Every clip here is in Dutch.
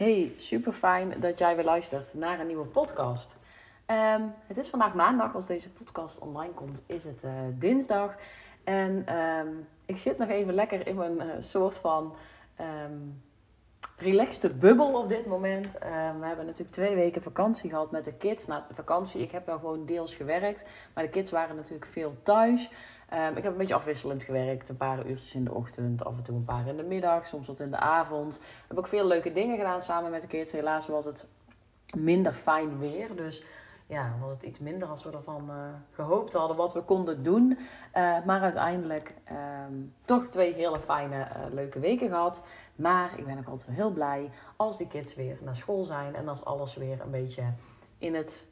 Hey, super fijn dat jij weer luistert naar een nieuwe podcast. Ehm, het is vandaag maandag, als deze podcast online komt, is het uh, dinsdag. En ehm, ik zit nog even lekker in mijn uh, soort van um, relaxte bubbel op dit moment. we hebben natuurlijk twee weken vakantie gehad met de kids. Nou, de vakantie, ik heb wel gewoon deels gewerkt, maar de kids waren natuurlijk veel thuis. Um, ik heb een beetje afwisselend gewerkt. Een paar uurtjes in de ochtend, af en toe een paar in de middag, soms wat in de avond. Heb ook veel leuke dingen gedaan samen met de kids. Helaas was het minder fijn weer. Dus ja, was het iets minder als we ervan uh, gehoopt hadden wat we konden doen. Uh, maar uiteindelijk um, toch twee hele fijne, leuke weken gehad. Maar ik ben ook altijd heel blij als die kids weer naar school zijn. En als alles weer een beetje in het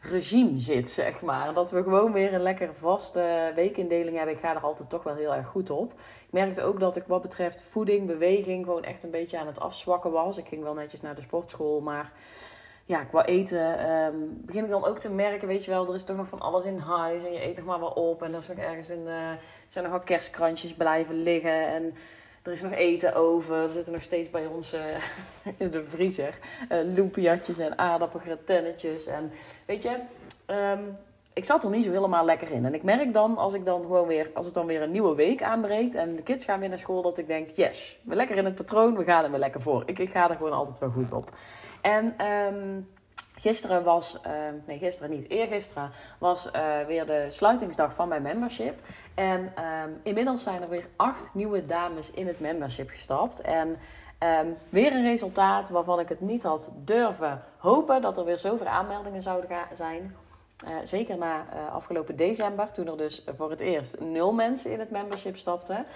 regime zit, zeg maar. Dat we gewoon weer een lekker vaste weekindeling hebben. Ik ga er altijd toch wel heel erg goed op. Ik merkte ook dat ik wat betreft voeding, beweging, gewoon echt een beetje aan het afzwakken was. Ik ging wel netjes naar de sportschool, maar ja, qua eten um, begin ik dan ook te merken, weet je wel, er is toch nog van alles in huis en je eet nog maar wat op. En er is nog ergens uh, zijn nog wel kerstkrantjes blijven liggen en er is nog eten over. Er zitten nog steeds bij ons in de vriezer uh, loempiatjes en aardappelgratennetjes. En weet je, um, ik zat er niet zo helemaal lekker in. En ik merk dan, als ik dan gewoon weer, als het dan weer een nieuwe week aanbreekt en de kids gaan weer naar school, dat ik denk, yes, we lekker in het patroon, we gaan er weer lekker voor. Ik, ik ga er gewoon altijd wel goed op. En um, Gisteren was, uh, nee gisteren niet, eergisteren was uh, weer de sluitingsdag van mijn membership. En um, inmiddels zijn er weer acht nieuwe dames in het membership gestapt. En um, weer een resultaat waarvan ik het niet had durven hopen dat er weer zoveel aanmeldingen zouden zijn. Uh, zeker na uh, afgelopen december, toen er dus voor het eerst nul mensen in het membership stapten.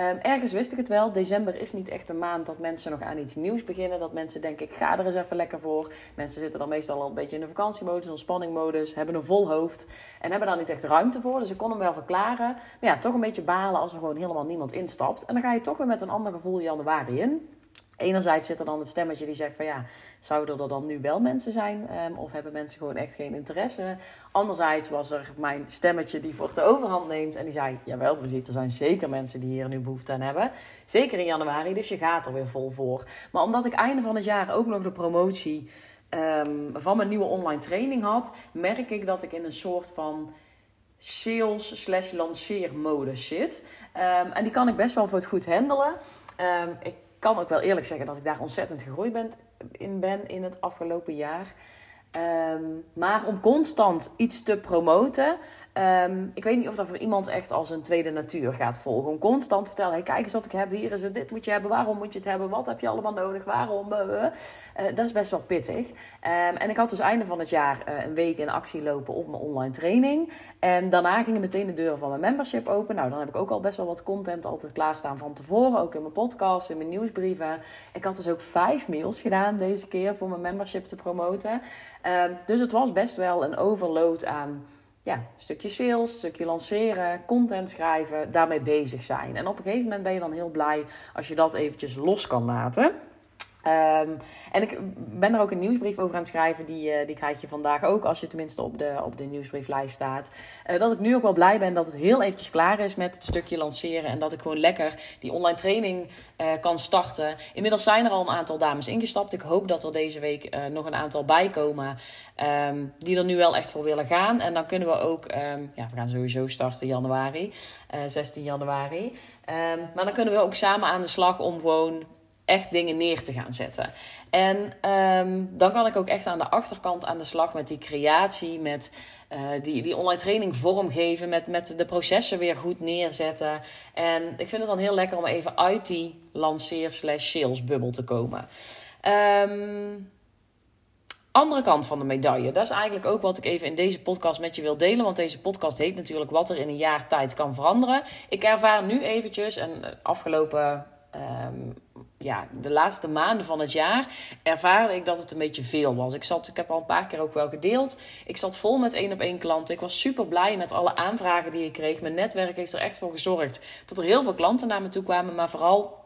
Um, ergens wist ik het wel. December is niet echt een maand dat mensen nog aan iets nieuws beginnen. Dat mensen denken, ik ga er eens even lekker voor. Mensen zitten dan meestal al een beetje in de vakantiemodus, ontspanningmodus. Hebben een vol hoofd en hebben daar niet echt ruimte voor. Dus ik kon hem wel verklaren. Maar ja, toch een beetje balen als er gewoon helemaal niemand instapt. En dan ga je toch weer met een ander gevoel januari in. Enerzijds zit er dan het stemmetje die zegt van ja, zouden er dan nu wel mensen zijn? Um, of hebben mensen gewoon echt geen interesse? Anderzijds was er mijn stemmetje die voor de overhand neemt en die zei, jawel Brigitte, er zijn zeker mensen die hier nu behoefte aan hebben. Zeker in januari, dus je gaat er weer vol voor. Maar omdat ik einde van het jaar ook nog de promotie um, van mijn nieuwe online training had, merk ik dat ik in een soort van sales slash lanceermodus zit. Um, en die kan ik best wel voor het goed handelen. ik kan ook wel eerlijk zeggen dat ik daar ontzettend gegroeid ben, in ben in het afgelopen jaar. Um, maar om constant iets te promoten, Um, ik weet niet of dat voor iemand echt als een tweede natuur gaat volgen. Om constant vertellen, hey, kijk eens wat ik heb, hier is het, dit moet je hebben, waarom moet je het hebben, wat heb je allemaal nodig, waarom. Uh, uh, dat is best wel pittig. Um, en ik had dus einde van het jaar een week in actie lopen op mijn online training. En daarna gingen meteen de deuren van mijn membership open. Nou, dan heb ik ook al best wel wat content altijd klaarstaan van tevoren. Ook in mijn podcast, in mijn nieuwsbrieven. Ik had dus ook vijf mails gedaan deze keer voor mijn membership te promoten. Um, dus het was best wel een overload aan ja, stukje sales, stukje lanceren, content schrijven, daarmee bezig zijn. En op een gegeven moment ben je dan heel blij als je dat eventjes los kan laten. Um, en ik ben er ook een nieuwsbrief over aan het schrijven. Die, uh, die krijg je vandaag ook, als je tenminste op de, op de nieuwsbrieflijst staat. Uh, dat ik nu ook wel blij ben dat het heel eventjes klaar is met het stukje lanceren. En dat ik gewoon lekker die online training uh, kan starten. Inmiddels zijn er al een aantal dames ingestapt. Ik hoop dat er deze week nog een aantal bij komen. Um, die er nu wel echt voor willen gaan. En dan kunnen we ook, um, ja, we gaan sowieso starten januari, 16 januari. maar dan kunnen we ook samen aan de slag om gewoon echt dingen neer te gaan zetten. En um, dan kan ik ook echt aan de achterkant aan de slag met die creatie, met uh, die, die online training vormgeven, met, met de processen weer goed neerzetten. En ik vind het dan heel lekker om even uit die lanceer slash sales bubbel te komen. Um, andere kant van de medaille. Dat is eigenlijk ook wat ik even in deze podcast met je wil delen. Want deze podcast heet natuurlijk wat er in een jaar tijd kan veranderen. Ik ervaar nu eventjes, en afgelopen um, ja, de laatste maanden van het jaar ervaarde ik dat het een beetje veel was. Ik, zat, ik heb al een paar keer ook wel gedeeld. Ik zat vol met één op één klanten. Ik was super blij met alle aanvragen die ik kreeg. Mijn netwerk heeft er echt voor gezorgd dat er heel veel klanten naar me toe kwamen. Maar vooral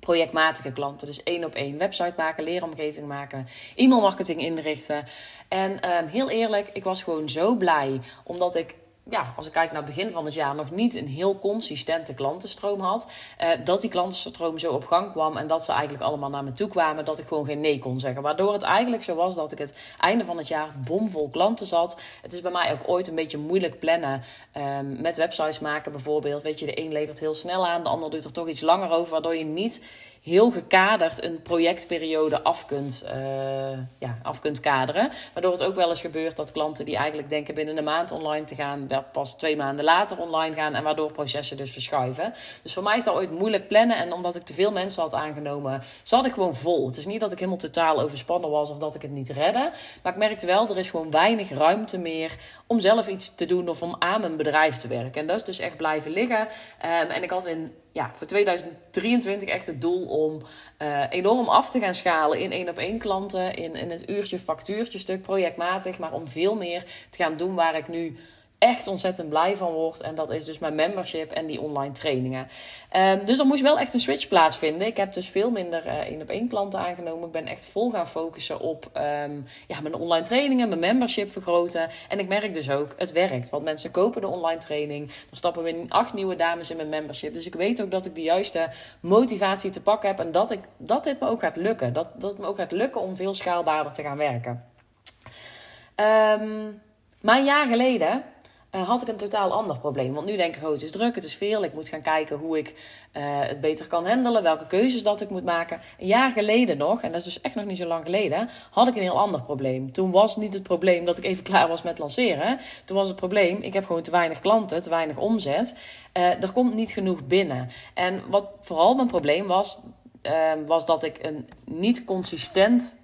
projectmatige klanten. Dus één op één website maken, leeromgeving maken, e-mailmarketing inrichten. En um, heel eerlijk, ik was gewoon zo blij omdat ik ja, als ik kijk naar het begin van het jaar, nog niet een heel consistente klantenstroom had. Uh, dat die klantenstroom zo op gang kwam en dat ze eigenlijk allemaal naar me toe kwamen, dat ik gewoon geen nee kon zeggen. Waardoor het eigenlijk zo was dat ik het einde van het jaar bomvol klanten zat. Het is bij mij ook ooit een beetje moeilijk plannen um, met websites maken bijvoorbeeld. Weet je, de een levert heel snel aan, de ander doet er toch iets langer over, waardoor je niet heel gekaderd een projectperiode af kunt, uh, ja, af kunt kaderen. Waardoor het ook wel eens gebeurt dat klanten die eigenlijk denken binnen een maand online te gaan, pas twee maanden later online gaan. En waardoor processen dus verschuiven. Dus voor mij is dat ooit moeilijk plannen. En omdat ik te veel mensen had aangenomen, zat ik gewoon vol. Het is niet dat ik helemaal totaal overspannen was of dat ik het niet redde. Maar ik merkte wel, er is gewoon weinig ruimte meer om zelf iets te doen of om aan een bedrijf te werken. En dat is dus echt blijven liggen. Um, en ik had in ja, voor 2023 echt het doel om uh, enorm af te gaan schalen in één op één klanten, in, in het uurtje factuurtje stuk, projectmatig, maar om veel meer te gaan doen waar ik nu echt ontzettend blij van word. En dat is dus mijn membership en die online trainingen. Um, dus er moest wel echt een switch plaatsvinden. Ik heb dus veel minder uh, één op één klanten aangenomen. Ik ben echt vol gaan focussen op um, ja, mijn online trainingen, mijn membership vergroten. En ik merk dus ook, het werkt. Want mensen kopen de online training. Dan stappen we in acht nieuwe dames in mijn membership. Dus ik weet ook dat ik de juiste motivatie te pakken heb. En dat, ik, dat dit me ook gaat lukken. Dat, dat het me ook gaat lukken om veel schaalbaarder te gaan werken. Um, maar een jaar geleden uh, had ik een totaal ander probleem. Want nu denk ik, oh, het is druk, het is veel. Ik moet gaan kijken hoe ik uh, het beter kan handelen, welke keuzes dat ik moet maken. Een jaar geleden nog, en dat is dus echt nog niet zo lang geleden, had ik een heel ander probleem. Toen was niet het probleem dat ik even klaar was met lanceren. Toen was het probleem, ik heb gewoon te weinig klanten, te weinig omzet. Uh, er komt niet genoeg binnen. En wat vooral mijn probleem was, was dat ik een niet consistent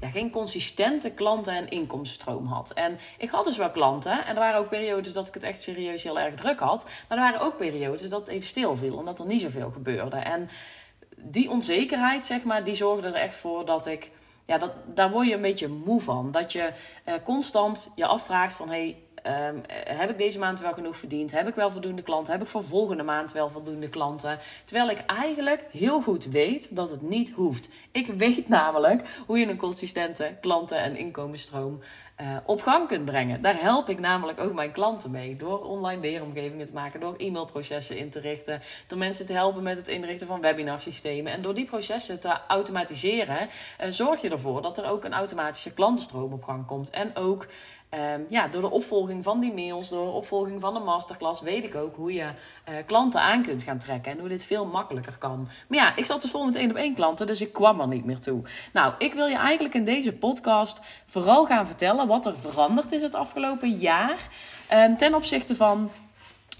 ja, geen consistente klanten- en inkomstenstroom had. En ik had dus wel klanten. En er waren ook periodes dat ik het echt serieus heel erg druk had. Maar er waren ook periodes dat het even stil viel. Omdat er niet zoveel gebeurde. En die onzekerheid, zeg maar, die zorgde er echt voor dat ik... Ja, dat, daar word je een beetje moe van. Dat je uh, constant je afvraagt van... Hey, Um, heb ik deze maand wel genoeg verdiend? Heb ik wel voldoende klanten? Heb ik voor volgende maand wel voldoende klanten? Terwijl ik eigenlijk heel goed weet dat het niet hoeft. Ik weet namelijk hoe je een consistente klanten- en inkomensstroom uh, op gang kunt brengen. Daar help ik namelijk ook mijn klanten mee. Door online leeromgevingen te maken, door e-mailprocessen in te richten, door mensen te helpen met het inrichten van webinarsystemen. En door die processen te automatiseren, uh, zorg je ervoor dat er ook een automatische klantenstroom op gang komt. En ook Um, ja, door de opvolging van die mails, door de opvolging van de masterclass, weet ik ook hoe je uh, klanten aan kunt gaan trekken. En hoe dit veel makkelijker kan. Maar ja, ik zat dus vol met één op één klanten, dus ik kwam er niet meer toe. Nou, ik wil je eigenlijk in deze podcast vooral gaan vertellen wat er veranderd is het afgelopen jaar. Um, ten opzichte van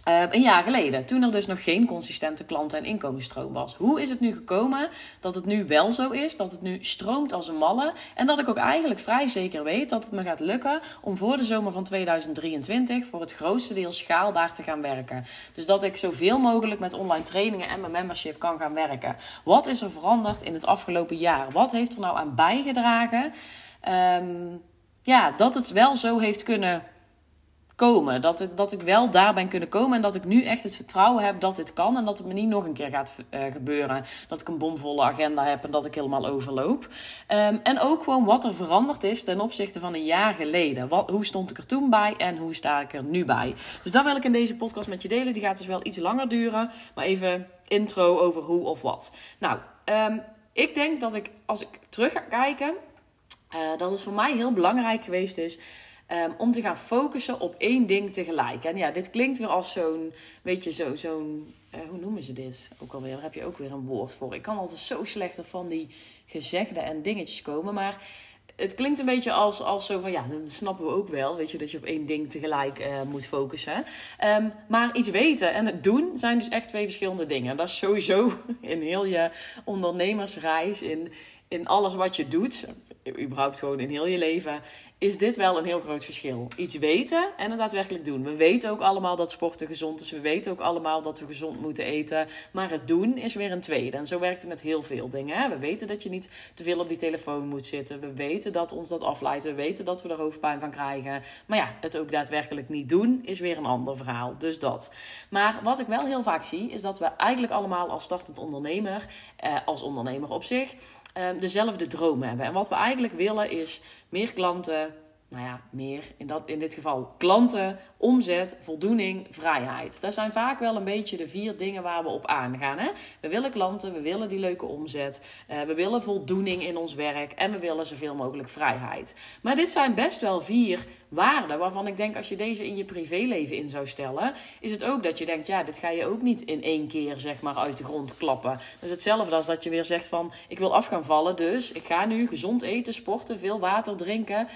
uh, een jaar geleden, toen er dus nog geen consistente klanten- en inkomensstroom was. Hoe is het nu gekomen dat het nu wel zo is, dat het nu stroomt als een malle en dat ik ook eigenlijk vrij zeker weet dat het me gaat lukken om voor de zomer van 2023 voor het grootste deel schaalbaar te gaan werken. Dus dat ik zoveel mogelijk met online trainingen en mijn membership kan gaan werken. Wat is er veranderd in het afgelopen jaar? Wat heeft er nou aan bijgedragen? Um, ja, dat het wel zo heeft kunnen komen. Dat, het, dat ik wel daar ben kunnen komen en dat ik nu echt het vertrouwen heb dat dit kan en dat het me niet nog een keer gaat uh, gebeuren. Dat ik een bomvolle agenda heb en dat ik helemaal overloop. Um, en ook gewoon wat er veranderd is ten opzichte van een jaar geleden. Wat, hoe stond ik er toen bij en hoe sta ik er nu bij? Dus dat wil ik in deze podcast met je delen. Die gaat dus wel iets langer duren, maar even intro over hoe of wat. Nou, um, ik denk dat ik als ik terug ga kijken, uh, dat het voor mij heel belangrijk geweest is Um, om te gaan focussen op één ding tegelijk. En ja, dit klinkt weer als zo'n, weet je, zo, zo'n, uh, hoe noemen ze dit? Ook alweer, daar heb je ook weer een woord voor. Ik kan altijd zo slecht van die gezegden en dingetjes komen. Maar het klinkt een beetje als, als zo van, ja, dat snappen we ook wel. Weet je, dat je op één ding tegelijk uh, moet focussen. Um, maar iets weten en het doen zijn dus echt twee verschillende dingen. Dat is sowieso in heel je ondernemersreis, in, in alles wat je doet, überhaupt gewoon in heel je leven, is dit wel een heel groot verschil. Iets weten en het daadwerkelijk doen. We weten ook allemaal dat sporten gezond is. We weten ook allemaal dat we gezond moeten eten. Maar het doen is weer een tweede. En zo werkt het met heel veel dingen. We weten dat je niet te veel op die telefoon moet zitten. We weten dat ons dat afleidt. We weten dat we er hoofdpijn van krijgen. Maar ja, het ook daadwerkelijk niet doen is weer een ander verhaal. Dus dat. Maar wat ik wel heel vaak zie, is dat we eigenlijk allemaal als startend ondernemer, eh, als ondernemer op zich, eh, dezelfde droom hebben. En wat we eigenlijk willen is meer klanten, nou ja, meer. In, dat, in dit geval klanten, omzet, voldoening, vrijheid. Dat zijn vaak wel een beetje de vier dingen waar we op aangaan. Hè? We willen klanten, we willen die leuke omzet, uh, we willen voldoening in ons werk en we willen zoveel mogelijk vrijheid. Maar dit zijn best wel vier waarden waarvan ik denk als je deze in je privéleven in zou stellen, is het ook dat je denkt, ja, dit ga je ook niet in één keer zeg maar uit de grond klappen. Dat is hetzelfde als dat je weer zegt van, ik wil af gaan vallen, dus ik ga nu gezond eten, sporten, veel water drinken,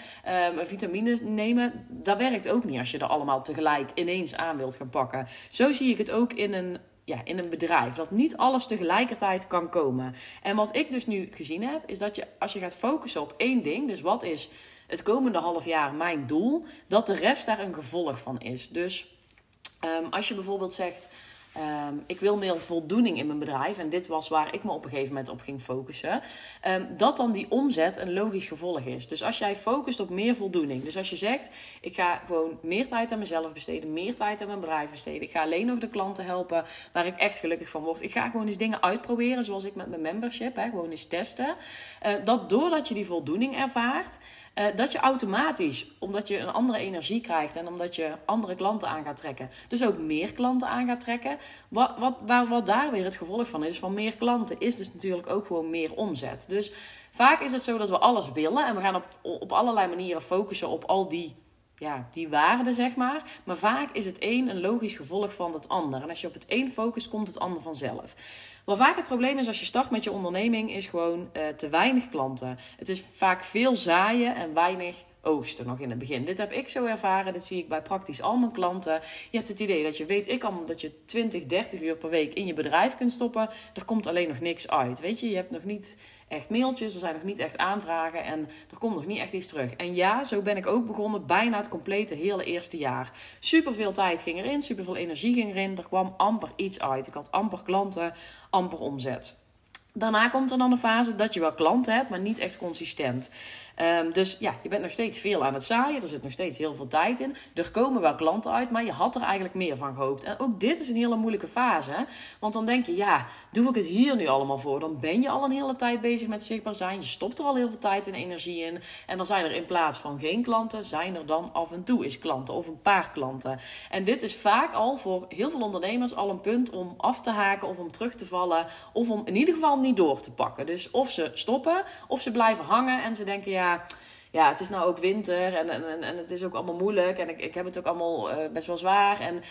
um, vitamines nemen. Dat werkt ook niet als je er allemaal tegelijk ineens aan wilt gaan pakken. Zo zie ik het ook in een ja, in een bedrijf. Dat niet alles tegelijkertijd kan komen. En wat ik dus nu gezien heb, is dat je als je gaat focussen op één ding, dus wat is het komende half jaar mijn doel, dat de rest daar een gevolg van is. Dus um, als je bijvoorbeeld zegt. Um, ik wil meer voldoening in mijn bedrijf. En dit was waar ik me op een gegeven moment op ging focussen. Um, dat dan die omzet een logisch gevolg is. Dus als jij focust op meer voldoening. Dus als je zegt, ik ga gewoon meer tijd aan mezelf besteden. Meer tijd aan mijn bedrijf besteden. Ik ga alleen nog de klanten helpen waar ik echt gelukkig van word. Ik ga gewoon eens dingen uitproberen. Zoals ik met mijn membership. Hè, gewoon eens testen. Uh, dat doordat je die voldoening ervaart. Uh, dat je automatisch, omdat je een andere energie krijgt en omdat je andere klanten aan gaat trekken, dus ook meer klanten aan gaat trekken. Wat, wat, waar, wat daar weer het gevolg van is, van meer klanten, is dus natuurlijk ook gewoon meer omzet. Dus vaak is het zo dat we alles willen en we gaan op, op allerlei manieren focussen op al die ja, die waarden, zeg maar. Maar vaak is het een een logisch gevolg van het ander. En als je op het een focust, komt het ander vanzelf. Wat vaak het probleem is als je start met je onderneming, is gewoon uh, te weinig klanten. Het is vaak veel zaaien en weinig oosten nog in het begin. Dit heb ik zo ervaren. Dit zie ik bij praktisch al mijn klanten. Je hebt het idee dat je weet ik al dat je 20, 30 uur per week in je bedrijf kunt stoppen. Er komt alleen nog niks uit. Weet je, je hebt nog niet echt mailtjes, er zijn nog niet echt aanvragen en er komt nog niet echt iets terug. En ja, zo ben ik ook begonnen, bijna het complete hele eerste jaar. Super veel tijd ging erin, super veel energie ging erin. Er kwam amper iets uit. Ik had amper klanten, amper omzet. Daarna komt er dan een fase dat je wel klanten hebt, maar niet echt consistent. Um, dus ja, je bent nog steeds veel aan het zaaien. Er zit nog steeds heel veel tijd in. Er komen wel klanten uit, maar je had er eigenlijk meer van gehoopt. En ook dit is een hele moeilijke fase. Want dan denk je, ja, doe ik het hier nu allemaal voor? Dan ben je al een hele tijd bezig met zichtbaar zijn. Je stopt er al heel veel tijd en energie in. En dan zijn er in plaats van geen klanten, zijn er dan af en toe eens klanten of een paar klanten. En dit is vaak al voor heel veel ondernemers al een punt om af te haken of om terug te vallen. Of om in ieder geval niet door te pakken. Dus of ze stoppen of ze blijven hangen en ze denken, ja ja, het is nou ook winter en, en, en het is ook allemaal moeilijk en ik, ik heb het ook allemaal uh, best wel zwaar. En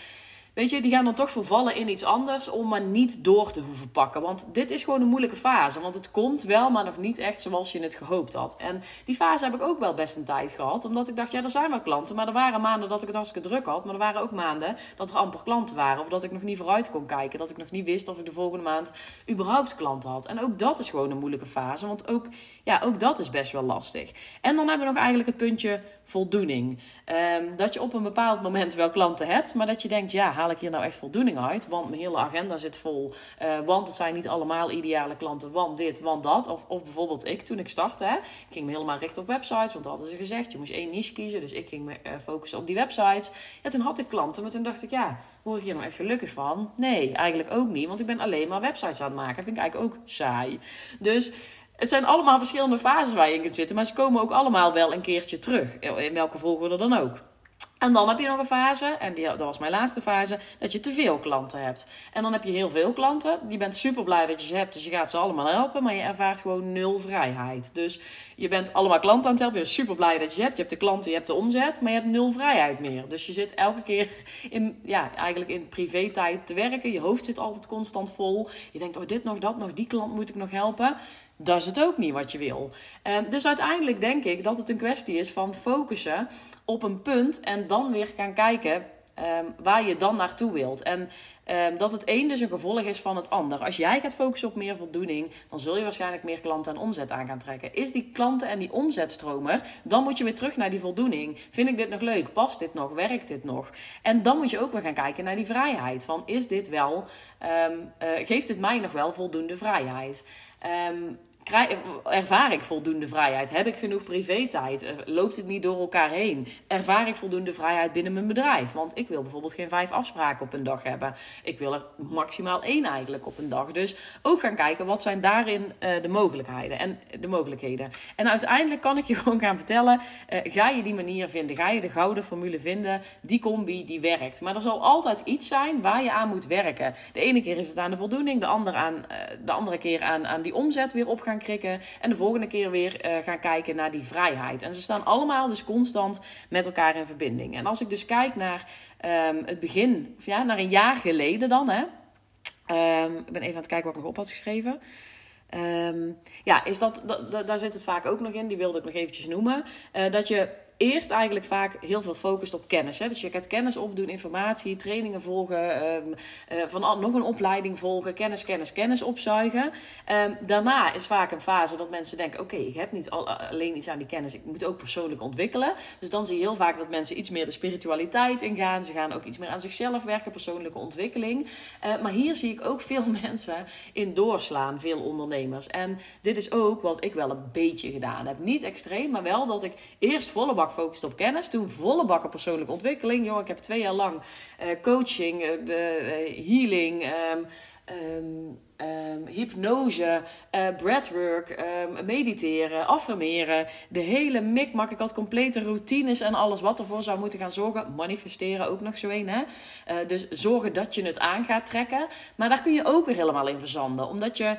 Weet je, die gaan dan toch vervallen in iets anders om maar niet door te hoeven pakken. Want dit is gewoon een moeilijke fase. Want het komt wel, maar nog niet echt zoals je het gehoopt had. En die fase heb ik ook wel best een tijd gehad. Omdat ik dacht, ja, er zijn wel klanten. Maar er waren maanden dat ik het hartstikke druk had. Maar er waren ook maanden dat er amper klanten waren. Of dat ik nog niet vooruit kon kijken. Dat ik nog niet wist of ik de volgende maand überhaupt klanten had. En ook dat is gewoon een moeilijke fase. Want ook, ja, ook dat is best wel lastig. En dan hebben we nog eigenlijk het puntje voldoening. Um, dat je op een bepaald moment wel klanten hebt. Maar dat je denkt, ja, haal ik hier nou echt voldoening uit? Want mijn hele agenda zit vol. Uh, want het zijn niet allemaal ideale klanten. Want dit, want dat. Of, of bijvoorbeeld ik toen ik startte. Ik ging me helemaal richten op websites. Want dat hadden ze gezegd. Je moest één niche kiezen. Dus ik ging me uh, focussen op die websites. Ja, toen had ik klanten. Maar toen dacht ik, ja, word ik hier nou echt gelukkig van? Nee, eigenlijk ook niet. Want ik ben alleen maar websites aan het maken. Dat vind ik eigenlijk ook saai. Dus het zijn allemaal verschillende fases waar je in kunt zitten. Maar ze komen ook allemaal wel een keertje terug. In welke volgorde dan ook. En dan heb je nog een fase, en die, dat was mijn laatste fase, dat je te veel klanten hebt. En dan heb je heel veel klanten. Je bent super blij dat je ze hebt, dus je gaat ze allemaal helpen. Maar je ervaart gewoon nul vrijheid. Dus je bent allemaal klanten aan het helpen. Je bent super blij dat je ze hebt. Je hebt de klanten, je hebt de omzet, maar je hebt nul vrijheid meer. Dus je zit elke keer in, ja, eigenlijk in privé-tijd te werken. Je hoofd zit altijd constant vol. Je denkt, oh dit nog, dat nog, die klant moet ik nog helpen dat is het ook niet wat je wil. Um, dus uiteindelijk denk ik dat het een kwestie is van focussen op een punt en dan weer gaan kijken um, waar je dan naartoe wilt. En um, dat het een dus een gevolg is van het ander. Als jij gaat focussen op meer voldoening, dan zul je waarschijnlijk meer klanten en omzet aan gaan trekken. Is die klanten en die omzetstromer, dan moet je weer terug naar die voldoening. Vind ik dit nog leuk? Past dit nog? Werkt dit nog? En dan moet je ook weer gaan kijken naar die vrijheid. Van is dit wel, uh, geeft het mij nog wel voldoende vrijheid? Um, ervaar ik voldoende vrijheid? Heb ik genoeg privé-tijd? Eh, loopt het niet door elkaar heen? Ervaar ik voldoende vrijheid binnen mijn bedrijf? Want ik wil bijvoorbeeld geen vijf afspraken op een dag hebben. Ik wil er maximaal één eigenlijk op een dag. Dus ook gaan kijken wat zijn daarin uh, de mogelijkheden en de mogelijkheden. En uiteindelijk kan ik je gewoon gaan vertellen: uh, ga je die manier vinden? Ga je de gouden formule vinden? Die combi die werkt. Maar er zal altijd iets zijn waar je aan moet werken. De ene keer is het aan de voldoening, de andere, aan, de andere keer aan, aan die omzet weer op gaan krikken. En de volgende keer weer uh, gaan kijken naar die vrijheid. En ze staan allemaal dus constant met elkaar in verbinding. En als ik dus kijk naar um, het begin, of ja, naar een jaar geleden dan. Hè, um, ik ben even aan het kijken wat ik nog op had geschreven. Um, ja, is dat, daar zit het vaak ook nog in. Die wilde ik nog eventjes noemen. Uh, dat je eerst eigenlijk vaak heel veel focust op kennis. Hè? Dus je gaat kennis opdoen, informatie, trainingen volgen, um, uh, van nog een opleiding volgen, kennis, kennis, kennis opzuigen. Um, daarna is vaak een fase dat mensen denken: oké, ik heb niet al, alleen iets aan die kennis, ik moet ook persoonlijk ontwikkelen. Dus dan zie je heel vaak dat mensen iets meer de spiritualiteit ingaan. Ze gaan ook iets meer aan zichzelf werken, persoonlijke ontwikkeling. Uh, maar hier zie ik ook veel mensen in doorslaan, veel ondernemers. En dit is ook wat ik wel een beetje gedaan heb. Niet extreem, maar wel dat ik eerst volle bak gefocust op kennis. Toen volle bakken persoonlijke ontwikkeling. Joh, ik heb twee jaar lang uh, coaching, uh, de, uh, healing, um, um, um, hypnose, breathwork, mediteren, affirmeren. De hele mikmak. Ik had complete routines en alles wat ervoor zou moeten gaan zorgen. Manifesteren ook nog zo een. Hè? dus zorgen dat je het aan gaat trekken. Maar daar kun je ook weer helemaal in verzanden. Omdat je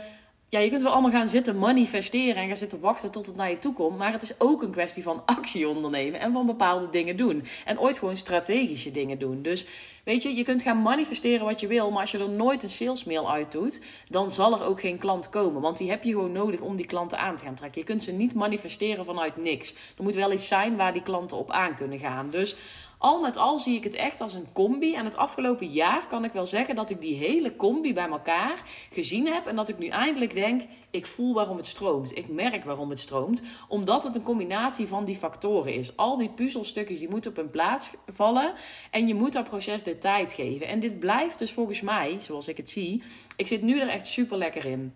ja, je kunt wel allemaal gaan zitten manifesteren en gaan zitten wachten tot het naar je toe komt. Maar het is ook een kwestie van actie ondernemen en van bepaalde dingen doen. En ooit gewoon strategische dingen doen. Dus weet je, je kunt gaan manifesteren wat je wil. Maar als je er nooit een salesmail uit doet, dan zal er ook geen klant komen. Want die heb je gewoon nodig om die klanten aan te gaan trekken. Je kunt ze niet manifesteren vanuit niks. Er moet wel iets zijn waar die klanten op aan kunnen gaan. Dus al met al zie ik het echt als een combi. En het afgelopen jaar kan ik wel zeggen dat ik die hele combi bij elkaar gezien heb. En dat ik nu eindelijk denk, ik voel waarom het stroomt. Ik merk waarom het stroomt. Omdat het een combinatie van die factoren is. Al die puzzelstukjes die moeten op hun plaats vallen. En je moet dat proces de tijd geven. En dit blijft dus volgens mij, zoals ik het zie. Ik zit nu er echt super lekker in.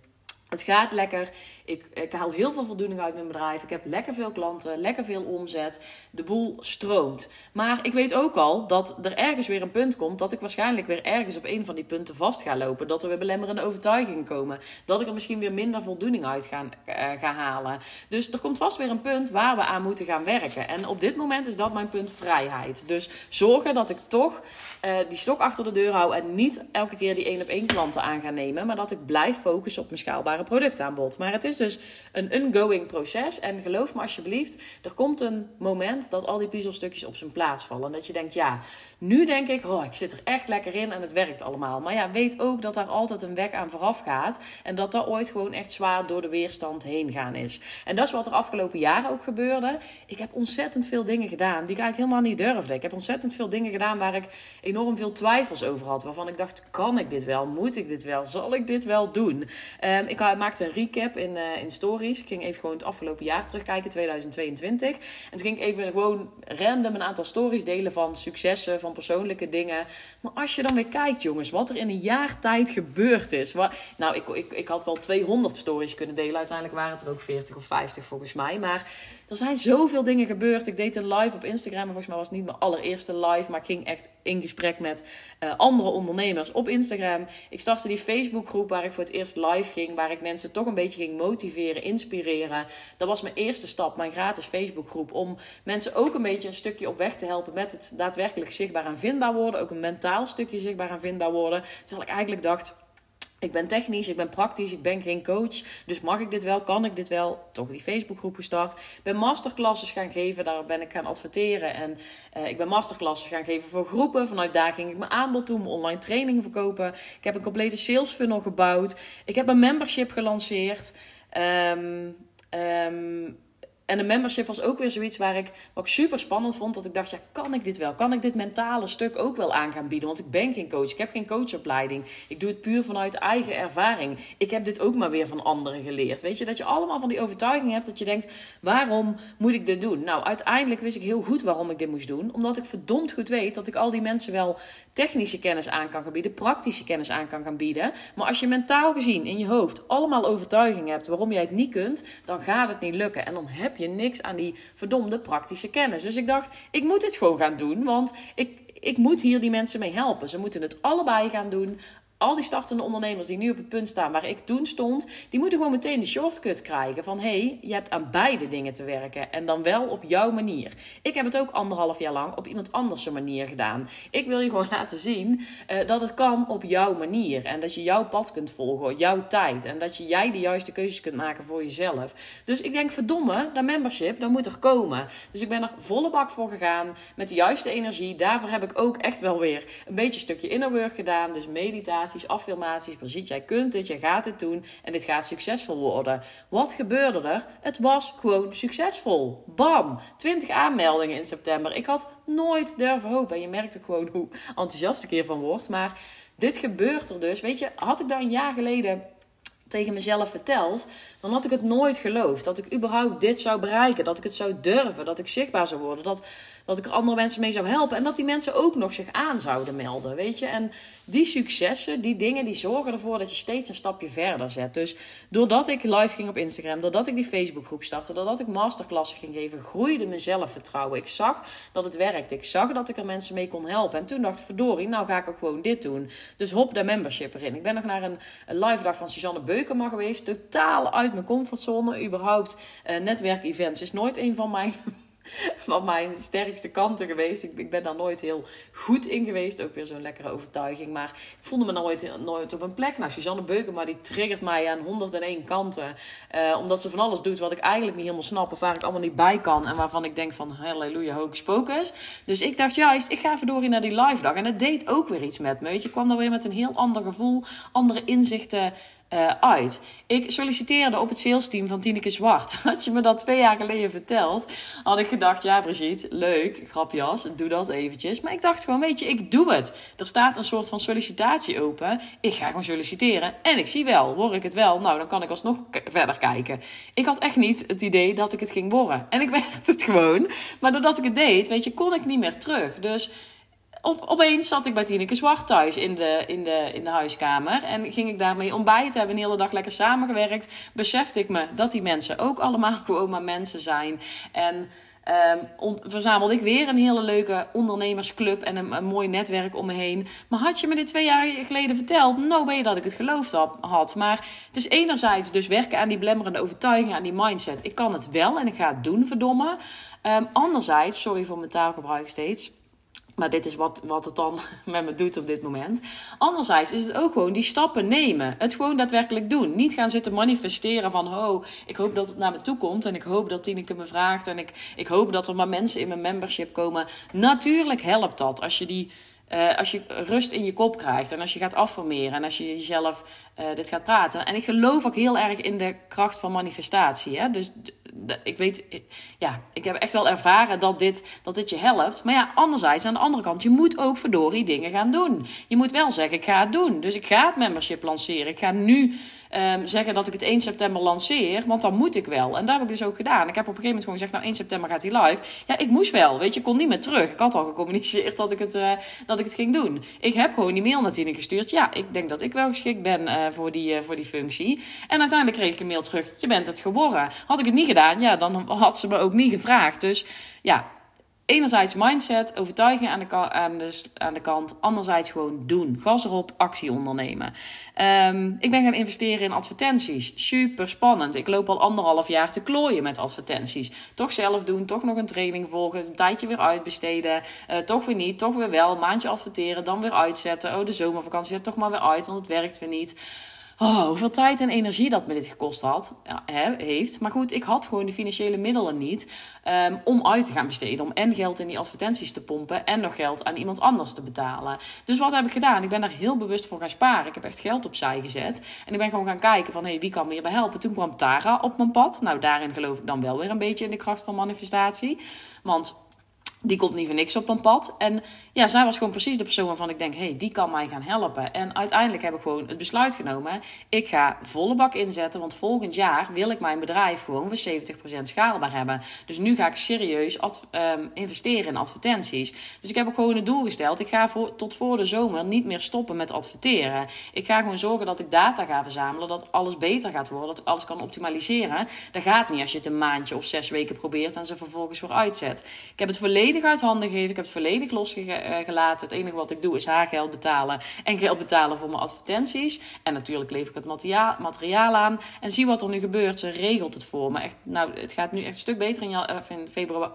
Het gaat lekker. Ik, ik, haal heel veel voldoening uit mijn bedrijf. Ik heb lekker veel klanten, lekker veel omzet. De boel stroomt. Maar ik weet ook al dat er ergens weer een punt komt dat ik waarschijnlijk weer ergens op een van die punten vast ga lopen. Dat er weer belemmerende overtuigingen komen. Dat ik er misschien weer minder voldoening uit uh, ga halen. Dus er komt vast weer een punt waar we aan moeten gaan werken. En op dit moment is dat mijn punt vrijheid. Dus zorgen dat ik toch uh, die stok achter de deur hou en niet elke keer die één op één klanten aan ga nemen. Maar dat ik blijf focussen op mijn schaalbare productaanbod. Maar het is dus een ongoing proces. En geloof me alsjeblieft, er komt een moment dat al die puzzelstukjes op zijn plaats vallen. En dat je denkt, ja, nu denk ik, oh, ik zit er echt lekker in en het werkt allemaal. Maar ja, weet ook dat daar altijd een weg aan vooraf gaat. En dat dat ooit gewoon echt zwaar door de weerstand heen gaan is. En dat is wat er afgelopen jaren ook gebeurde. Ik heb ontzettend veel dingen gedaan die ik eigenlijk helemaal niet durfde. Ik heb ontzettend veel dingen gedaan waar ik enorm veel twijfels over had. Waarvan ik dacht, kan ik dit wel? Moet ik dit wel? Zal ik dit wel doen? Um, ik maakte een recap in, uh, in stories. Ik ging even gewoon het afgelopen jaar terugkijken, 2022. En toen ging ik even gewoon random een aantal stories delen van successen, van persoonlijke dingen. Maar als je dan weer kijkt, jongens, wat er in een jaar tijd gebeurd is. Waar, nou, ik, ik, ik had wel 200 stories kunnen delen. Uiteindelijk waren het er ook 40 of 50 volgens mij. Maar er zijn zoveel dingen gebeurd. Ik deed een live op Instagram. Volgens mij was het niet mijn allereerste live. Maar ik ging echt in gesprek met uh, andere ondernemers op Instagram. Ik startte die Facebookgroep waar ik voor het eerst live ging. Waar ik mensen toch een beetje ging motiveren, inspireren. Dat was mijn eerste stap, mijn gratis Facebookgroep. Om mensen ook een beetje een stukje op weg te helpen met het daadwerkelijk zichtbaar en vindbaar worden. Ook een mentaal stukje zichtbaar en vindbaar worden. Terwijl ik eigenlijk dacht ik ben technisch, ik ben praktisch, ik ben geen coach. Dus mag ik dit wel? Kan ik dit wel? Toch die Facebookgroep gestart. Ik ben masterclasses gaan geven, daar ben ik gaan adverteren. En uh, ik ben masterclasses gaan geven voor groepen. Vanuit daar ging ik mijn aanbod doen, mijn online trainingen verkopen. Ik heb een complete sales funnel gebouwd. Ik heb een membership gelanceerd. Um, um, En de membership was ook weer zoiets waar ik, wat super spannend vond. Dat ik dacht, ja, kan ik dit wel? Kan ik dit mentale stuk ook wel aan gaan bieden? Want ik ben geen coach. Ik heb geen coachopleiding. Ik doe het puur vanuit eigen ervaring. Ik heb dit ook maar weer van anderen geleerd. Weet je, dat je allemaal van die overtuiging hebt dat je denkt, waarom moet ik dit doen? Nou, uiteindelijk wist ik heel goed waarom ik dit moest doen. Omdat ik verdomd goed weet dat ik al die mensen wel technische kennis aan kan gaan bieden, praktische kennis aan kan gaan bieden. Maar als je mentaal gezien in je hoofd allemaal overtuigingen hebt waarom jij het niet kunt, dan gaat het niet lukken. En dan heb je niks aan die verdomde praktische kennis. Dus ik dacht, ik moet dit gewoon gaan doen, want ik, ik moet hier die mensen mee helpen. Ze moeten het allebei gaan doen al die startende ondernemers die nu op het punt staan waar ik toen stond, die moeten gewoon meteen de shortcut krijgen van hé, hey, je hebt aan beide dingen te werken en dan wel op jouw manier. Ik heb het ook anderhalf jaar lang op iemand anders manier gedaan. Ik wil je gewoon laten zien uh, dat het kan op jouw manier en dat je jouw pad kunt volgen, jouw tijd en dat je jij de juiste keuzes kunt maken voor jezelf. Dus ik denk verdomme, dat membership, dat moet er komen. Dus ik ben er volle bak voor gegaan met de juiste energie. Daarvoor heb ik ook echt wel weer een beetje een stukje inner work gedaan, dus meditatie affirmaties, affirmaties. Precies, jij kunt dit, jij gaat het doen en dit gaat succesvol worden. Wat gebeurde er? Het was gewoon succesvol. Bam! 20 aanmeldingen in september. Ik had nooit durven hopen. En je merkt ook gewoon hoe enthousiast ik hiervan word. Maar dit gebeurt er dus. Weet je, had ik daar een jaar geleden tegen mezelf verteld, dan had ik het nooit geloofd. Dat ik überhaupt dit zou bereiken. Dat ik het zou durven. Dat ik zichtbaar zou worden. Dat dat ik er andere mensen mee zou helpen. En dat die mensen ook nog zich aan zouden melden. Weet je? En die successen, die dingen, die zorgen ervoor dat je steeds een stapje verder zet. Dus doordat ik live ging op Instagram, doordat ik die Facebookgroep startte, doordat ik masterklassen ging geven, groeide mijn zelfvertrouwen. Ik zag dat het werkte. Ik zag dat ik er mensen mee kon helpen. En toen dacht ik, verdorie, nou ga ik ook gewoon dit doen. Dus hop de membership erin. Ik ben nog naar een, live dag van Suzanne Beukema geweest. Totaal uit mijn comfortzone. Überhaupt uh, netwerkevents is nooit een van mijn van mijn sterkste kanten geweest. Ik, ik, ben daar nooit heel goed in geweest. Ook weer zo'n lekkere overtuiging. Maar ik voelde me nooit, nooit op een plek. Nou, Suzanne Beukema die triggert mij aan 101 kanten. Uh, omdat ze van alles doet wat ik eigenlijk niet helemaal snap. Of waar ik allemaal niet bij kan. En waarvan ik denk van halleluja, hocus pocus. Dus ik dacht juist, ik ga verdorie naar die live dag. En het deed ook weer iets met me. Je, kwam daar weer met een heel ander gevoel. Andere inzichten uh, uit. Ik solliciteerde op het salesteam van Tineke Zwart. Had je me dat twee jaar geleden verteld, had ik gedacht: ja, Brigitte, leuk, grapjas, doe dat eventjes. Maar ik dacht gewoon: weet je, ik doe het. Er staat een soort van sollicitatie open. Ik ga gewoon solliciteren en ik zie wel, word ik het wel? Nou, dan kan ik alsnog verder kijken. Ik had echt niet het idee dat ik het ging worden. En ik werd het gewoon. Maar doordat ik het deed, weet je, kon ik niet meer terug. Dus op, opeens zat ik bij Tineke Zwart thuis in de, in, de, in de huiskamer. En ging ik daarmee ontbijten. Hebben een hele dag lekker samengewerkt. Besefte ik me dat die mensen ook allemaal gewoon maar mensen zijn. En um, verzamelde ik weer een hele leuke ondernemersclub en een, mooi netwerk om me heen. Maar had je me dit twee jaar geleden verteld, nou ben je dat ik het geloofd had. Maar het is enerzijds dus werken aan die blemmerende overtuiging, aan die mindset. Ik kan het wel en ik ga het doen, verdomme. Um, anderzijds, sorry voor mijn taalgebruik steeds maar dit is wat, wat het dan met me doet op dit moment. Anderzijds is het ook gewoon die stappen nemen. Het gewoon daadwerkelijk doen. Niet gaan zitten manifesteren van... oh, ik hoop dat het naar me toe komt. En ik hoop dat Tineke me vraagt. En ik, ik hoop dat er maar mensen in mijn membership komen. Natuurlijk helpt dat als je die uh, als je rust in je kop krijgt en als je gaat affirmeren en als je jezelf uh, dit gaat praten. En ik geloof ook heel erg in de kracht van manifestatie. Hè? Dus ik weet, ja, ik heb echt wel ervaren dat dit, dat dit je helpt. Maar ja, anderzijds, aan de andere kant, je moet ook verdorie dingen gaan doen. Je moet wel zeggen, ik ga het doen. Dus ik ga het membership lanceren. Ik ga nu um, zeggen dat ik het 1 september lanceer, want dan moet ik wel. En daar heb ik dus ook gedaan. Ik heb op een gegeven moment gewoon gezegd, nou 1 september gaat hij live. Ja, ik moest wel, weet je, ik kon niet meer terug. Ik had al gecommuniceerd dat ik het, uh, dat ik het ging doen. Ik heb gewoon die mail naar Tine gestuurd. Ja, ik denk dat ik wel geschikt ben uh, voor, die, uh, voor die functie. En uiteindelijk kreeg ik een mail terug, je bent het geworden. Had ik het niet gedaan, ja, dan had ze me ook niet gevraagd. Dus ja, enerzijds mindset, overtuiging aan de, aan de, aan de kant. Anderzijds gewoon doen. Gas erop, actie ondernemen. Um, ik ben gaan investeren in advertenties. Super spannend. Ik loop al anderhalf jaar te klooien met advertenties. Toch zelf doen, toch nog een training volgen, een tijdje weer uitbesteden. Uh, toch weer niet, toch weer wel. Maandje adverteren, dan weer uitzetten. Oh, de zomervakantie, ja, toch maar weer uit, want het werkt weer niet. Oh, hoeveel tijd en energie dat me dit gekost had, heeft. Maar goed, ik had gewoon de financiële middelen niet um, om uit te gaan besteden. Om en geld in die advertenties te pompen en nog geld aan iemand anders te betalen. Dus wat heb ik gedaan? Ik ben daar heel bewust voor gaan sparen. Ik heb echt geld opzij gezet. En ik ben gewoon gaan kijken van, hé, hey, wie kan me hierbij helpen? Toen kwam Tara op mijn pad. Nou, daarin geloof ik dan wel weer een beetje in de kracht van manifestatie. Want die komt niet voor niks op een pad. En ja, zij was gewoon precies de persoon waarvan ik denk: hey, die kan mij gaan helpen. En uiteindelijk heb ik gewoon het besluit genomen: ik ga volle bak inzetten. Want volgend jaar wil ik mijn bedrijf gewoon voor 70% schaalbaar hebben. Dus nu ga ik serieus um, investeren in advertenties. Dus ik heb ook gewoon het doel gesteld: ik ga voor, tot voor de zomer niet meer stoppen met adverteren. Ik ga gewoon zorgen dat ik data ga verzamelen, dat alles beter gaat worden, dat alles kan optimaliseren. Dat gaat niet als je het een maandje of zes weken probeert en ze vervolgens weer uitzet. Ik heb het volledig volledig uit handen gegeven. Ik heb het volledig losgelaten. Het enige wat ik doe is haar geld betalen en geld betalen voor mijn advertenties. En natuurlijk lever ik het materiaal, aan. En zie wat er nu gebeurt. Ze regelt het voor me. Echt, nou, het gaat nu echt een stuk beter in, in februari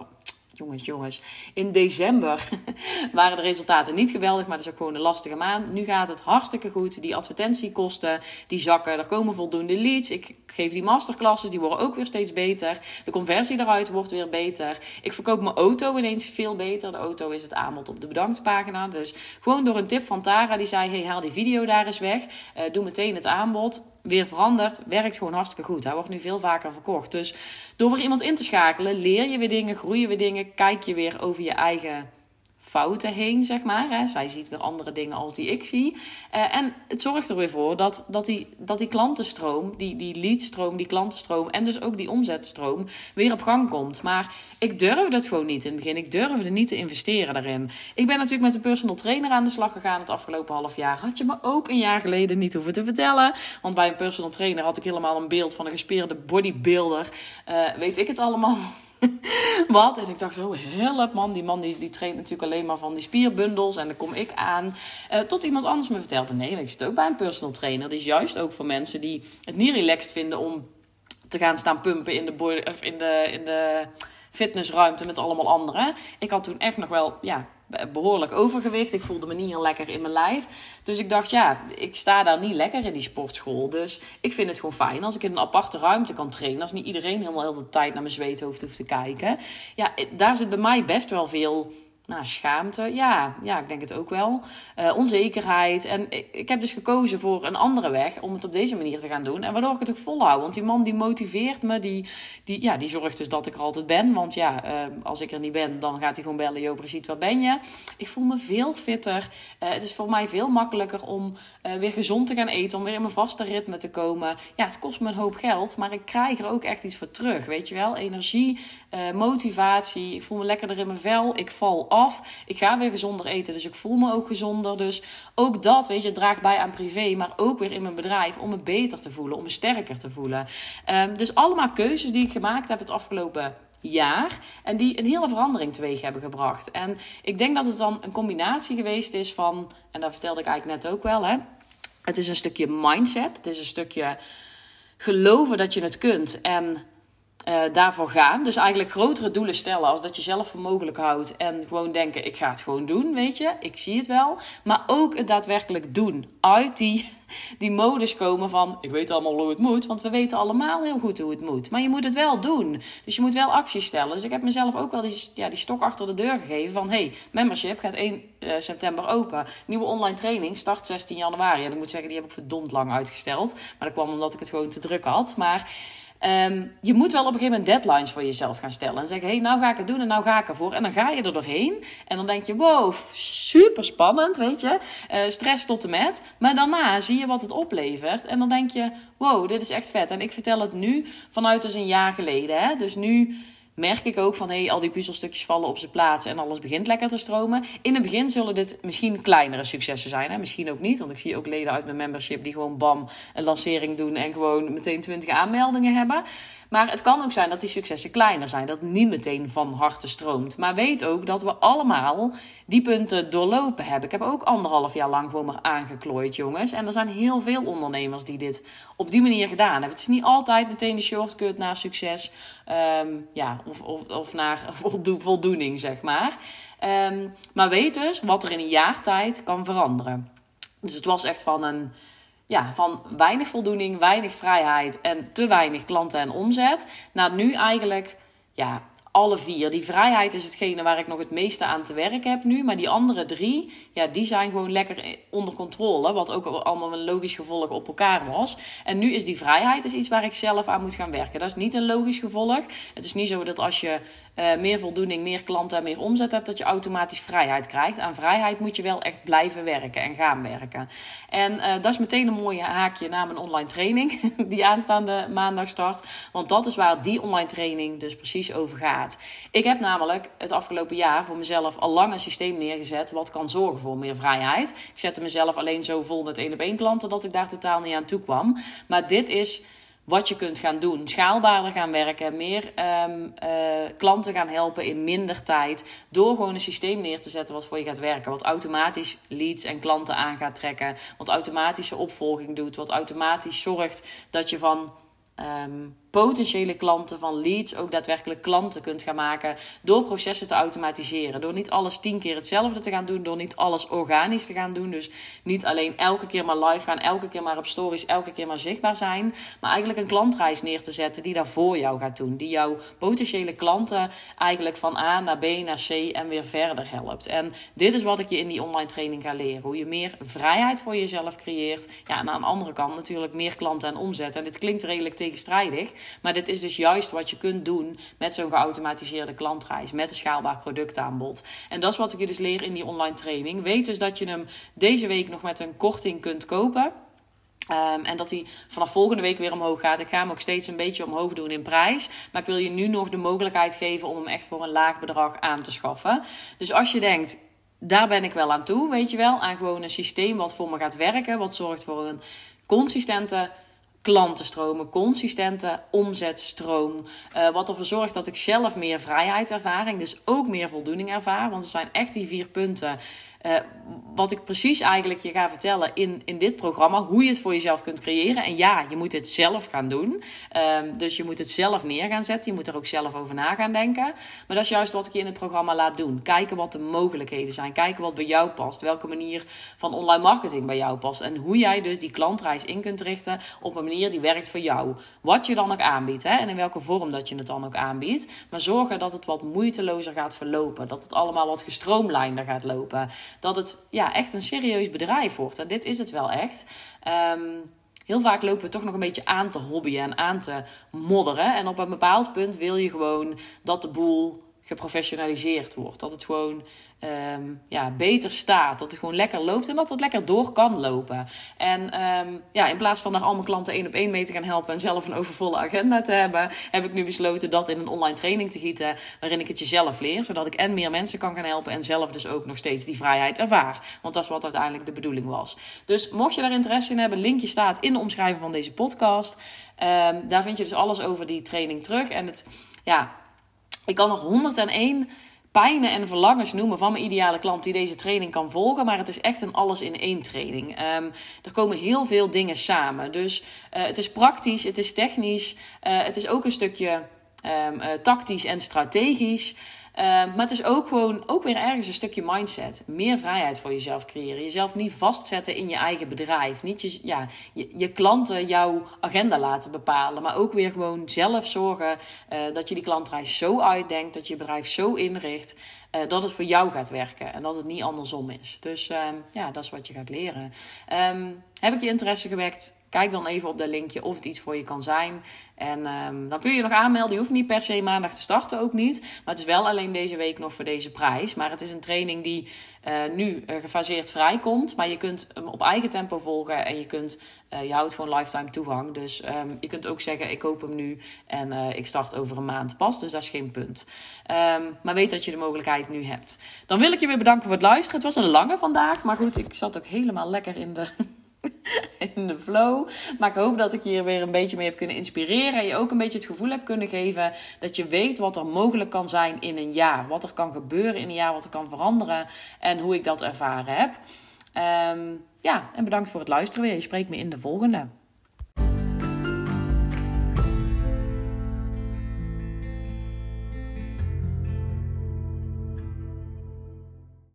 jongens, jongens. In december waren de resultaten niet geweldig, maar dat is ook gewoon een lastige maand. Nu gaat het hartstikke goed. Die advertentiekosten, die zakken. Er komen voldoende leads. Ik geef die masterclasses, die worden ook weer steeds beter. De conversie eruit wordt weer beter. Ik verkoop mijn auto ineens veel beter. De auto is het aanbod op de bedanktpagina. Dus gewoon door een tip van Tara, die zei, hey, haal die video daar eens weg. Uh, doe meteen het aanbod weer veranderd. Werkt gewoon hartstikke goed. Hij wordt nu veel vaker verkocht. Dus door weer iemand in te schakelen, leer je weer dingen, groeien weer dingen, kijk je weer over je eigen heen, zeg maar. Hè. Zij ziet weer andere dingen als die ik zie. Uh, en het zorgt er weer voor dat, dat, die, dat die klantenstroom, die, die leadstroom, die klantenstroom en dus ook die omzetstroom weer op gang komt. Maar ik durfde het gewoon niet in het begin. Ik durfde niet te investeren daarin. Ik ben natuurlijk met een personal trainer aan de slag gegaan het afgelopen half jaar. Had je me ook een jaar geleden niet hoeven te vertellen. Want bij een personal trainer had ik helemaal een beeld van een gespierde bodybuilder. Uh, weet ik het allemaal wat. En ik dacht, oh help man, die man die, die traint natuurlijk alleen maar van die spierbundels. En dan kom ik aan. Uh, tot iemand anders me vertelde, nee, ik zit ook bij een personal trainer. Die is juist ook voor mensen die het niet relaxed vinden om te gaan staan pumpen in de, in de, in de fitnessruimte met allemaal anderen. Ik had toen echt nog wel, ja, behoorlijk overgewicht. Ik voelde me niet heel lekker in mijn lijf. Dus ik dacht, ja, ik sta daar niet lekker in die sportschool. Dus ik vind het gewoon fijn als ik in een aparte ruimte kan trainen. Als niet iedereen helemaal heel de tijd naar mijn zweethoofd hoeft te kijken. Ja, daar zit bij mij best wel veel nou, schaamte, ja, ja, ik denk het ook wel. Uh, onzekerheid. En ik, heb dus gekozen voor een andere weg om het op deze manier te gaan doen. En waardoor ik het ook volhoud. Want die man die motiveert me, die, die, ja, die zorgt dus dat ik er altijd ben. Want ja, uh, als ik er niet ben, dan gaat hij gewoon bellen. Jo, precies, waar ben je? Ik voel me veel fitter. Uh, het is voor mij veel makkelijker om weer gezond te gaan eten. Om weer in mijn vaste ritme te komen. Ja, het kost me een hoop geld. Maar ik krijg er ook echt iets voor terug. Weet je wel? Energie, motivatie. Ik voel me lekkerder in mijn vel. Ik val af. Ik ga weer gezonder eten, dus ik voel me ook gezonder. Dus ook dat, weet je, draagt bij aan privé, maar ook weer in mijn bedrijf om me beter te voelen, om me sterker te voelen. Um, dus allemaal keuzes die ik gemaakt heb het afgelopen jaar. En die een hele verandering teweeg hebben gebracht. En ik denk dat het dan een combinatie geweest is van, en dat vertelde ik eigenlijk net ook wel, hè. Het is een stukje mindset. Het is een stukje geloven dat je het kunt. En uh, daarvoor gaan. Dus eigenlijk grotere doelen stellen als dat je zelf voor mogelijk houdt. En gewoon denken, ik ga het gewoon doen, weet je. Ik zie het wel. Maar ook het daadwerkelijk doen. Uit die, die modus komen van, ik weet allemaal hoe het moet. Want we weten allemaal heel goed hoe het moet. Maar je moet het wel doen. Dus je moet wel acties stellen. Dus ik heb mezelf ook wel die, ja, die stok achter de deur gegeven van... hey, membership gaat 1 uh, eh, september open. Nieuwe online training start 16 januari. En ik moet zeggen, die heb ik verdomd lang uitgesteld. Maar dat kwam omdat ik het gewoon te druk had. Maar... Um, je moet wel op een gegeven moment deadlines voor jezelf gaan stellen. En zeggen, hey, nou ga ik het doen en nou ga ik ervoor. En dan ga je er doorheen. En dan denk je, wow, super spannend, weet je. Uh, stress tot en met. Maar daarna zie je wat het oplevert. En dan denk je, wow, dit is echt vet. En ik vertel het nu vanuit dus een jaar geleden. Hè? Dus nu merk ik ook van hey, al die puzzelstukjes vallen op zijn plaats en alles begint lekker te stromen. In het begin zullen dit misschien kleinere successen zijn. Hè? Misschien ook niet, want ik zie ook leden uit mijn membership die gewoon bam een lancering doen en gewoon meteen 20 aanmeldingen hebben. Maar het kan ook zijn dat die successen kleiner zijn. Dat het niet meteen van harte stroomt. Maar weet ook dat we allemaal die punten doorlopen hebben. Ik heb ook anderhalf jaar lang voor me aangeklooid, jongens. En er zijn heel veel ondernemers die dit op die manier gedaan hebben. Het is niet altijd meteen de shortcut naar succes. Um, ja, of, of, of naar voldoening, zeg maar. Um, maar weet dus wat er in een jaar tijd kan veranderen. Dus het was echt van een ja, van weinig voldoening, weinig vrijheid en te weinig klanten en omzet. Naar nu eigenlijk ja, alle vier. Die vrijheid is hetgene waar ik nog het meeste aan te werken heb nu. Maar die andere drie, ja, die zijn gewoon lekker onder controle. Wat ook allemaal een logisch gevolg op elkaar was. En nu is die vrijheid is iets waar ik zelf aan moet gaan werken. Dat is niet een logisch gevolg. Het is niet zo dat als je uh, meer voldoening, meer klanten en meer omzet hebt, dat je automatisch vrijheid krijgt. Aan vrijheid moet je wel echt blijven werken en gaan werken. En uh, dat is meteen een mooie haakje naar mijn online training, die aanstaande maandag start. Want dat is waar die online training dus precies over gaat. Ik heb namelijk het afgelopen jaar voor mezelf al lang een systeem neergezet wat kan zorgen voor meer vrijheid. Ik zette mezelf alleen zo vol met één op één klanten dat ik daar totaal niet aan toe kwam. Maar dit is wat je kunt gaan doen. Schaalbaarder gaan werken, meer um, uh, klanten gaan helpen in minder tijd. Door gewoon een systeem neer te zetten wat voor je gaat werken. Wat automatisch leads en klanten aan gaat trekken. Wat automatische opvolging doet. Wat automatisch zorgt dat je van um, potentiële klanten, van leads, ook daadwerkelijk klanten kunt gaan maken. Door processen te automatiseren. Door niet alles tien keer hetzelfde te gaan doen. Door niet alles organisch te gaan doen. Dus niet alleen elke keer maar live gaan, elke keer maar op stories, elke keer maar zichtbaar zijn. Maar eigenlijk een klantreis neer te zetten die daar voor jou gaat doen. Die jouw potentiële klanten eigenlijk van A naar B naar C en weer verder helpt. En dit is wat ik je in die online training ga leren. Hoe je meer vrijheid voor jezelf creëert. Ja, en aan de andere kant natuurlijk meer klanten en omzet. En dit klinkt redelijk tegenstrijdig. Maar dit is dus juist wat je kunt doen met zo'n geautomatiseerde klantreis, met een schaalbaar productaanbod. En dat is wat ik je dus leer in die online training. Weet dus dat je hem deze week nog met een korting kunt kopen. Um, en dat hij vanaf volgende week weer omhoog gaat. Ik ga hem ook steeds een beetje omhoog doen in prijs. Maar ik wil je nu nog de mogelijkheid geven om hem echt voor een laag bedrag aan te schaffen. Dus als je denkt, daar ben ik wel aan toe, weet je wel. Aan gewoon een systeem wat voor me gaat werken. Wat zorgt voor een consistente klantenstromen, consistente omzetstroom. Uh, wat ervoor zorgt dat ik zelf meer vrijheid ervaar. dus ook meer voldoening ervaar. Want het zijn echt die vier punten uh, wat ik precies eigenlijk je ga vertellen in, in dit programma, hoe je het voor jezelf kunt creëren. En ja, je moet het zelf gaan doen. Um, dus je moet het zelf neer gaan zetten. Je moet er ook zelf over na gaan denken. Maar dat is juist wat ik je in het programma laat doen. Kijken wat de mogelijkheden zijn. Kijken wat bij jou past. Welke manier van online marketing bij jou past. En hoe jij dus die klantreis in kunt richten op een manier die werkt voor jou. Wat je dan ook aanbiedt. Hè? En in welke vorm dat je het dan ook aanbiedt. Maar zorgen dat het wat moeitelozer gaat verlopen. Dat het allemaal wat gestroomlijnder gaat lopen dat het ja, echt een serieus bedrijf wordt. En dit is het wel echt. Ehm, heel vaak lopen we toch nog een beetje aan te hobbyen en aan te modderen. En op een bepaald punt wil je gewoon dat de boel geprofessionaliseerd wordt. Dat het gewoon um, ja, beter staat. Dat het gewoon lekker loopt en dat het lekker door kan lopen. En um, ja, in plaats van naar al mijn klanten één op één mee te gaan helpen en zelf een overvolle agenda te hebben, heb ik nu besloten dat in een online training te gieten. Waarin ik het jezelf leer. Zodat ik en meer mensen kan gaan helpen en zelf dus ook nog steeds die vrijheid ervaar. Want dat is wat uiteindelijk de bedoeling was. Dus mocht je daar interesse in hebben, linkje staat in de omschrijving van deze podcast. Um, daar vind je dus alles over die training terug. En het, ja, ik kan nog 101 pijnen en verlangens noemen van mijn ideale klant die deze training kan volgen. Maar het is echt een alles in één training. Um, er komen heel veel dingen samen. Dus uh, het is praktisch, het is technisch, uh, het is ook een stukje um, uh, tactisch en strategisch. Uh, maar het is ook gewoon ook weer ergens een stukje mindset. Meer vrijheid voor jezelf creëren. Jezelf niet vastzetten in je eigen bedrijf. Niet je, ja, je, je klanten jouw agenda laten bepalen. Maar ook weer gewoon zelf zorgen uh, dat je die klantreis zo uitdenkt. Dat je bedrijf zo inricht. Uh, dat het voor jou gaat werken. En dat het niet andersom is. Dus uh, ja, dat is wat je gaat leren. Um, heb ik je interesse gewekt? Kijk dan even op dat linkje of het iets voor je kan zijn. En um, dan kun je nog aanmelden. Je hoeft niet per se maandag te starten, ook niet. Maar het is wel alleen deze week nog voor deze prijs. Maar het is een training die uh, nu uh, gefaseerd vrijkomt. Maar je kunt hem op eigen tempo volgen. En je, kunt, uh, je houdt gewoon lifetime toegang. Dus um, je kunt ook zeggen, ik koop hem nu en ik start over een maand pas. Dus dat is geen punt. Um, maar weet dat je de mogelijkheid nu hebt. Dan wil ik je weer bedanken voor het luisteren. Het was een lange vandaag. Maar goed, ik zat ook helemaal lekker in de in de flow. Maar ik hoop dat ik hier weer een beetje mee heb kunnen inspireren. En je ook een beetje het gevoel hebt kunnen geven dat je weet wat er mogelijk kan zijn in een jaar. Wat er kan gebeuren in een jaar, wat er kan veranderen. En hoe ik dat ervaren heb. Um, ja, en bedankt voor het luisteren weer. Je spreekt me in de volgende.